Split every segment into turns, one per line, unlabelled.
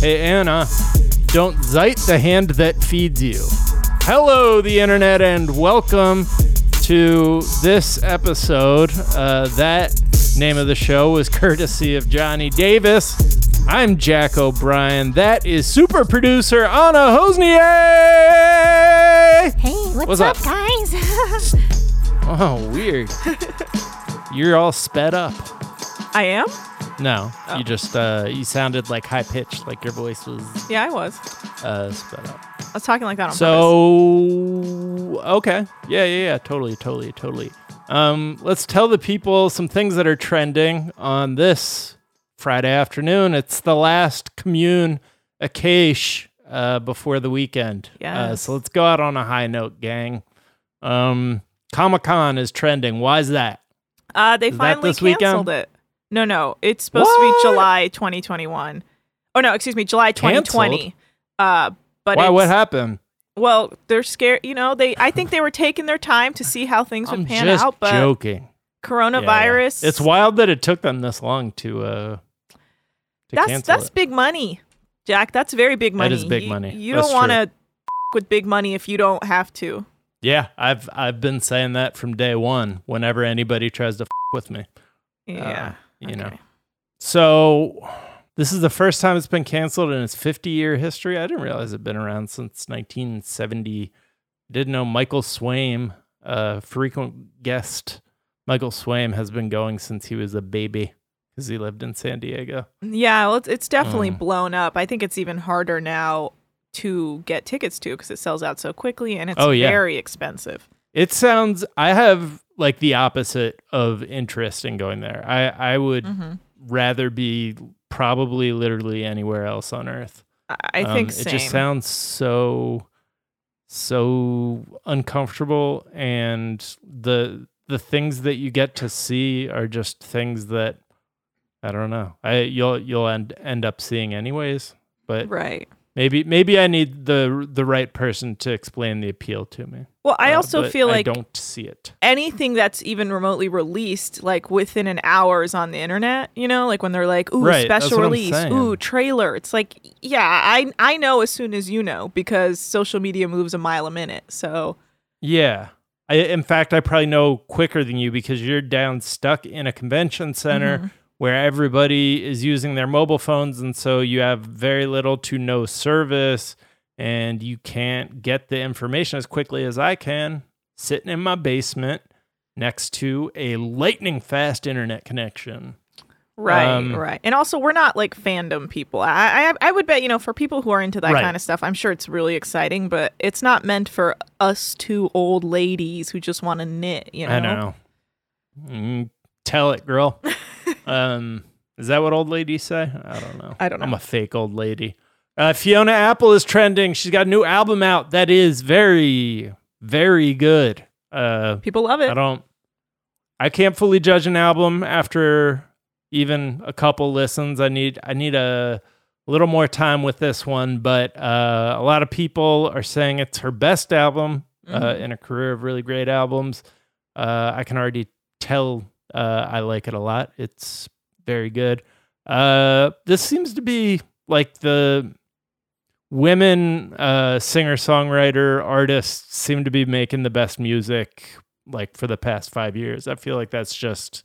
Hey, Anna, don't Zeit the hand that feeds you. Hello, the internet, and welcome to this episode. Uh, that name of the show was courtesy of Johnny Davis. I'm Jack O'Brien. That is super producer Anna Hosnedl.
Hey, what's,
What's
up,
up?
guys?
Oh, weird. You're all sped up.
I am?
No,
Oh.
you just uh, you sounded like high pitched, like your voice was
Yeah, I was.
uh, sped up.
I was talking like that on purpose.
So okay, yeah, yeah, yeah, totally, totally, totally. Um, let's tell the people some things that are trending on this Friday afternoon. It's the last commune Akash uh, before the weekend. Uh, so let's go out on a high note, gang. Um, Comic Con is trending. Why is that?
Uh, they
Is
finally
this weekend?
canceled it. No, no, it's supposed to be July 2021. Oh no, excuse me, July 2020. Uh, but
Why? What happened?
well, they're scared. You know, they. I think they were taking their time to see how things would
I'm
pan
just
out. But
joking. Yeah, yeah.
coronavirus.
It's wild that it took them this long to uh to
that's
cancel
that's
it.
big money, Jack. That's very big money.
That is big
You-
money.
You,
That's
don't want to with big money if you don't have to.
Yeah, I've I've been saying that from day one. Whenever anybody tries to with me,
Yeah.
You know. So this is the first time it's been canceled in its 50 year history. I didn't realize it'd been around since 1970. Didn't know Michael Swaim, a frequent guest. Michael Swaim has been going since he was a baby because he lived in San Diego.
Yeah, well, it's, it's definitely
Mm.
blown up. I think it's even harder now to get tickets to because it sells out so quickly and it's
Oh, yeah.
very expensive.
It sounds. I have like the opposite of interest in going there. I I would
hmm
rather be probably literally anywhere else on earth.
I, think
Um,
same.
it just sounds so so uncomfortable and the the things that you get to see are just things that I don't know. I you'll you'll end end up seeing anyways, but
right.
Maybe maybe I need the the right person to explain the appeal to me.
Well, I
Uh,
also feel
I
like
don't see it.
anything that's even remotely released, like within an hour, is on the internet. You know, like when they're like, "Ooh,
Right,
special release,". "Ooh, trailer." It's like, yeah, I I know as soon as you know because social media moves a mile a minute. So
Yeah. I, in fact, I probably know quicker than you because you're down stuck in a convention center
Mhm.
Where everybody is using their mobile phones. And so you have very little to no service and you can't get the information as quickly as I can sitting in my basement next to a lightning fast internet connection.
Right,
Um,
right. And also, we're not like fandom people. I, I, I would bet, you know, for people who are into that
Right.
kind of stuff, I'm sure it's really exciting, but it's not meant for us two old ladies who just want to knit, you know?
I know. Mm, tell it, girl. um, is that what old ladies say? I don't know.
I don't know.
I'm a fake old lady. Uh, Fiona Apple is trending. She's got a new album out that is very, very good. Uh,
People love it.
I don't. I can't fully judge an album after even a couple listens. I need. I need a little more time with this one. But uh, a lot of people are saying it's her best album uh,
Mhm.
in a career of really great albums. Uh, I can already tell uh, I like it a lot. It's very good. Uh, this seems to be like the women uh, singer songwriter artists seem to be making the best music like for the past five years. I feel like that's just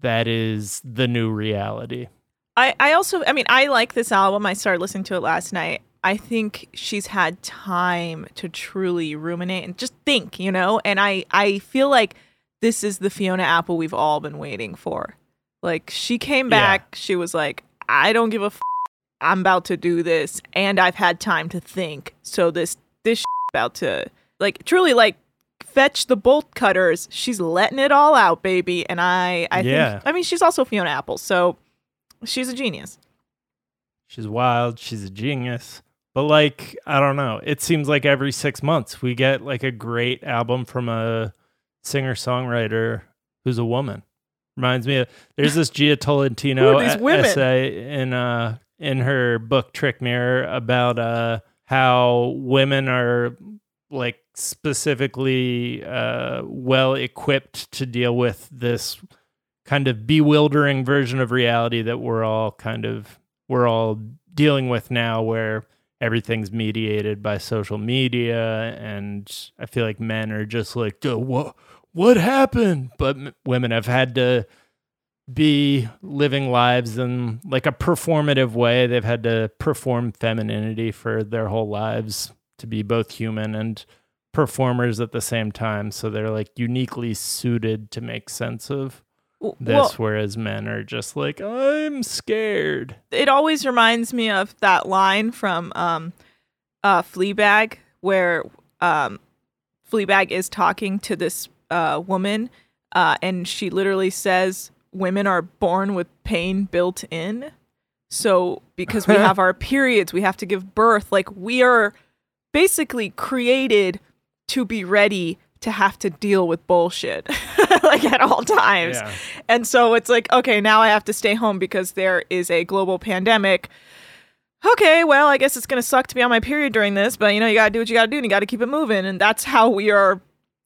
that is the new reality.
I, I also, I mean, I like this album. I started listening to it last night. I think she's had time to truly ruminate and just think, you know? And I, I feel like this is the Fiona Apple we've all been waiting for. Like, she came
Yeah.
back, she was like, I don't give a f- I'm about to do this, and I've had time to think. So this, this about to, like, truly, like, fetch the bolt cutters. She's letting it all out, baby. And I, I
Yeah.
think, I mean, she's also Fiona Apple, so she's a genius.
She's wild. She's a genius. But like, I don't know. It seems like every six months we get like a great album from a singer songwriter who's a woman. Reminds me of there's this Jia Tolentino
Who are these women?
essay in uh in her book Trick Mirror about uh how women are like specifically uh well equipped to deal with this kind of bewildering version of reality that we're all kind of we're all dealing with now where everything's mediated by social media and I feel like men are just like what what happened? But m- women have had to be living lives in like a performative way. They've had to perform femininity for their whole lives to be both human and performers at the same time. So they're like uniquely suited to make sense of this
well,
whereas men are just like i'm scared.
It always reminds me of that line from um uh fleabag where um fleabag is talking to this uh woman uh and she literally says women are born with pain built in. So because we have our periods we have to give birth. Like we are basically created to be ready to have to deal with bullshit like at all times.
Yeah.
And so it's like, okay, now I have to stay home because there is a global pandemic. Okay, well, I guess it's going to suck to be on my period during this, but you know, you got to do what you got to do and you got to keep it moving. And that's how we are,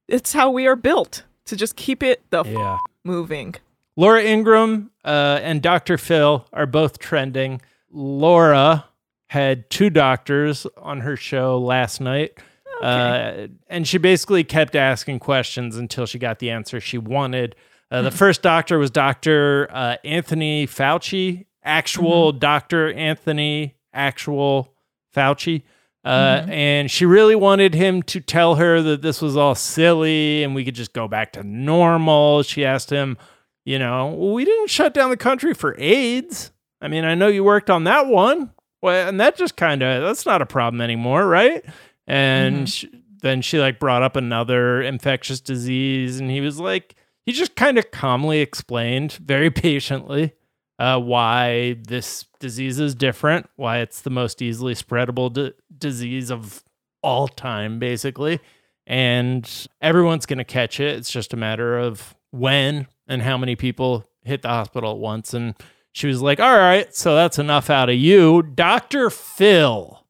it's how we are built to just keep it the
yeah
f- moving.
Laura Ingraham uh, and Dr. Phil are both trending. Laura had two doctors on her show last night. Uh, and she basically kept asking questions until she got the answer she wanted. Uh, the first doctor was Dr. Uh, Anthony Fauci, actual Dr. Anthony, actual Fauci. Uh, And she really wanted him to tell her that this was all silly and we could just go back to normal. She asked him, you know, we didn't shut down the country for AIDS. I mean, I know you worked on that one. Well, and that just kind of, that's not a problem anymore, right? And sh- then she like brought up another infectious disease, and he was like, he just kind of calmly explained very patiently uh, why this disease is different, why it's the most easily spreadable d- disease of all time, basically. And everyone's going to catch it. It's just a matter of when and how many people hit the hospital at once. And she was like, All right, so that's enough out of you. Dr. Phil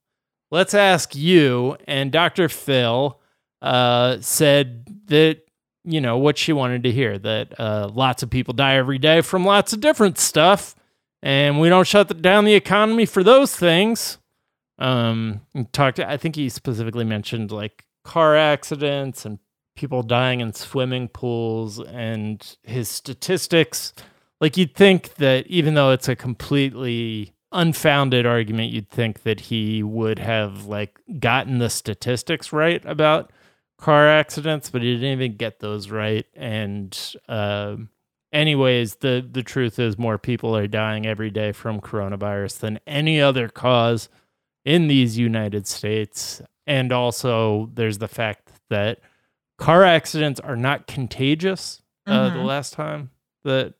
let's ask you. And Dr. Phil uh, said that, you know, what she wanted to hear that uh, lots of people die every day from lots of different stuff. And we don't shut the, down the economy for those things. Um, talked, I think he specifically mentioned like car accidents and people dying in swimming pools and his statistics. Like you'd think that even though it's a completely unfounded argument you'd think that he would have like gotten the statistics right about car accidents but he didn't even get those right. And um anyways the the truth is more people are dying every day from coronavirus than any other cause in these united states. And also there's the fact that car accidents are not contagious uh, the
Mhm.
last time that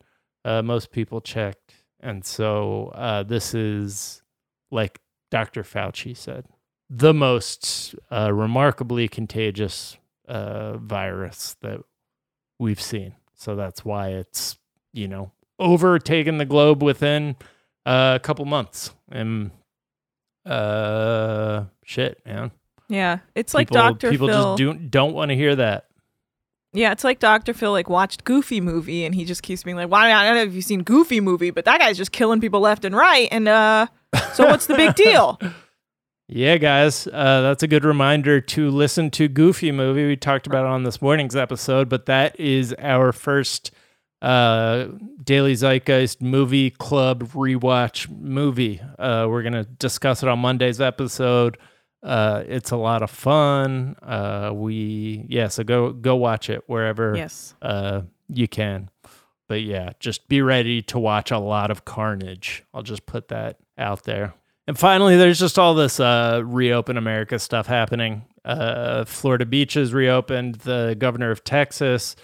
uh, most people checked and so uh, this is, like Dr. Fauci said, the most uh, remarkably contagious uh, virus that we've seen. So that's why it's, you know, overtaken the globe within uh, a couple months. And uh, shit, man.
Yeah. It's like
people,
Dr.
People
Phil.
just don't, don't want to hear that.
Yeah, it's like Dr. Phil like watched Goofy movie and he just keeps being like, "Why I don't know if you've seen Goofy movie, but that guy's just killing people left and right." And uh, so what's the big deal?
Yeah, guys, uh, that's a good reminder to listen to Goofy movie. We talked about it on this morning's episode, but that is our first uh, Daily Zeitgeist movie club rewatch movie. Uh, we're gonna discuss it on Monday's episode. Uh, it's a lot of fun. Uh, we yeah, so go go watch it wherever
yes.
uh, you can. But yeah, just be ready to watch a lot of carnage. I'll just put that out there. And finally, there's just all this uh, reopen America stuff happening. Uh, Florida beaches reopened. The governor of Texas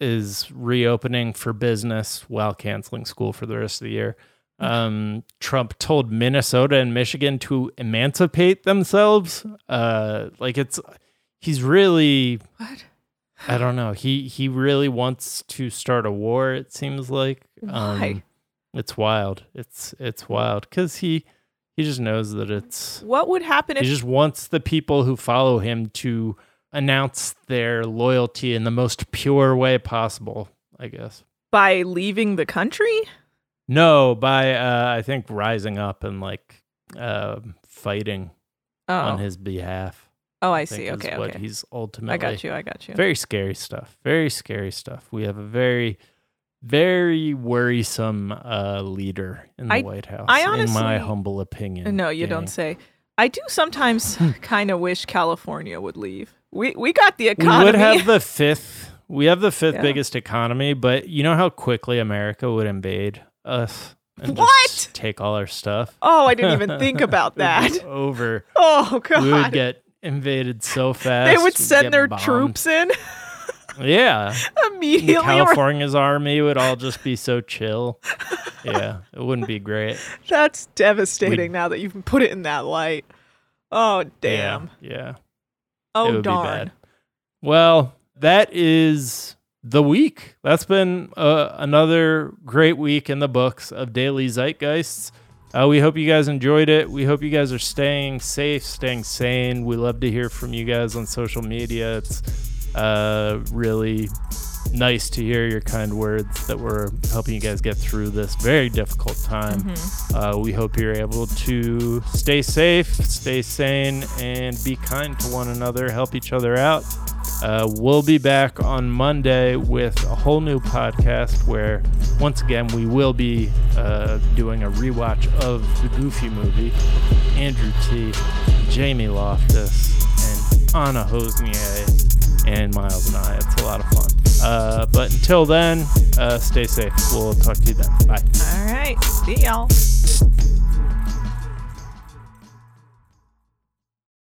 is reopening for business while canceling school for the rest of the year. Um, Trump told Minnesota and Michigan to emancipate themselves. Uh, like it's, he's really
What?
I don't know. He he really wants to start a war. It seems like. Um,
Why?
it's wild. It's it's wild because he he just knows that it's.
What would happen if
He
if
just wants the people who follow him to announce their loyalty in the most pure way possible. I guess.
by leaving the country?
No, by uh, I think rising up and like uh, fighting
Oh,
on his behalf.
oh, I
I
see. Okay,
what
okay.
he's ultimately.
I got you. I got you.
Very scary stuff. Very scary stuff. We have a very, very worrisome uh, leader in the
I-
White House.
I honestly,
in my humble opinion.
No, you
gang.
don't say. I do sometimes kind of wish California would leave. We we got the economy.
We would have the fifth. We have the fifth
Yeah.
biggest economy, but you know how quickly America would invade us and
What?
take all our stuff.
oh, I didn't even think about that.
over.
Oh God.
We would get invaded so fast.
they would send their
bombed.
troops in
Yeah,
immediately. or-
California's army would all just be so chill. Yeah, it wouldn't be great.
That's devastating.
We'd-
now that you've put it in that light. Oh damn.
Yeah, yeah.
Oh darn.
Well, that is the week. That's been uh, another great week in the books of Daily Zeitgeists. Uh, we hope you guys enjoyed it. We hope you guys are staying safe, staying sane. We love to hear from you guys on social media. It's uh, really nice to hear your kind words that we're helping you guys get through this very difficult time.
Mm-hmm.
Uh, we hope you're able to stay safe, stay sane, and be kind to one another, help each other out. Uh, we'll be back on Monday with a whole new podcast where, once again, we will be uh, doing a rewatch of the Goofy movie. Andrew T., Jamie Loftus, and Anna Hosnedl, and Miles and I. It's a lot of fun. Uh, but until then, uh, stay safe. We'll talk to you then. Bye.
All right. See y'all.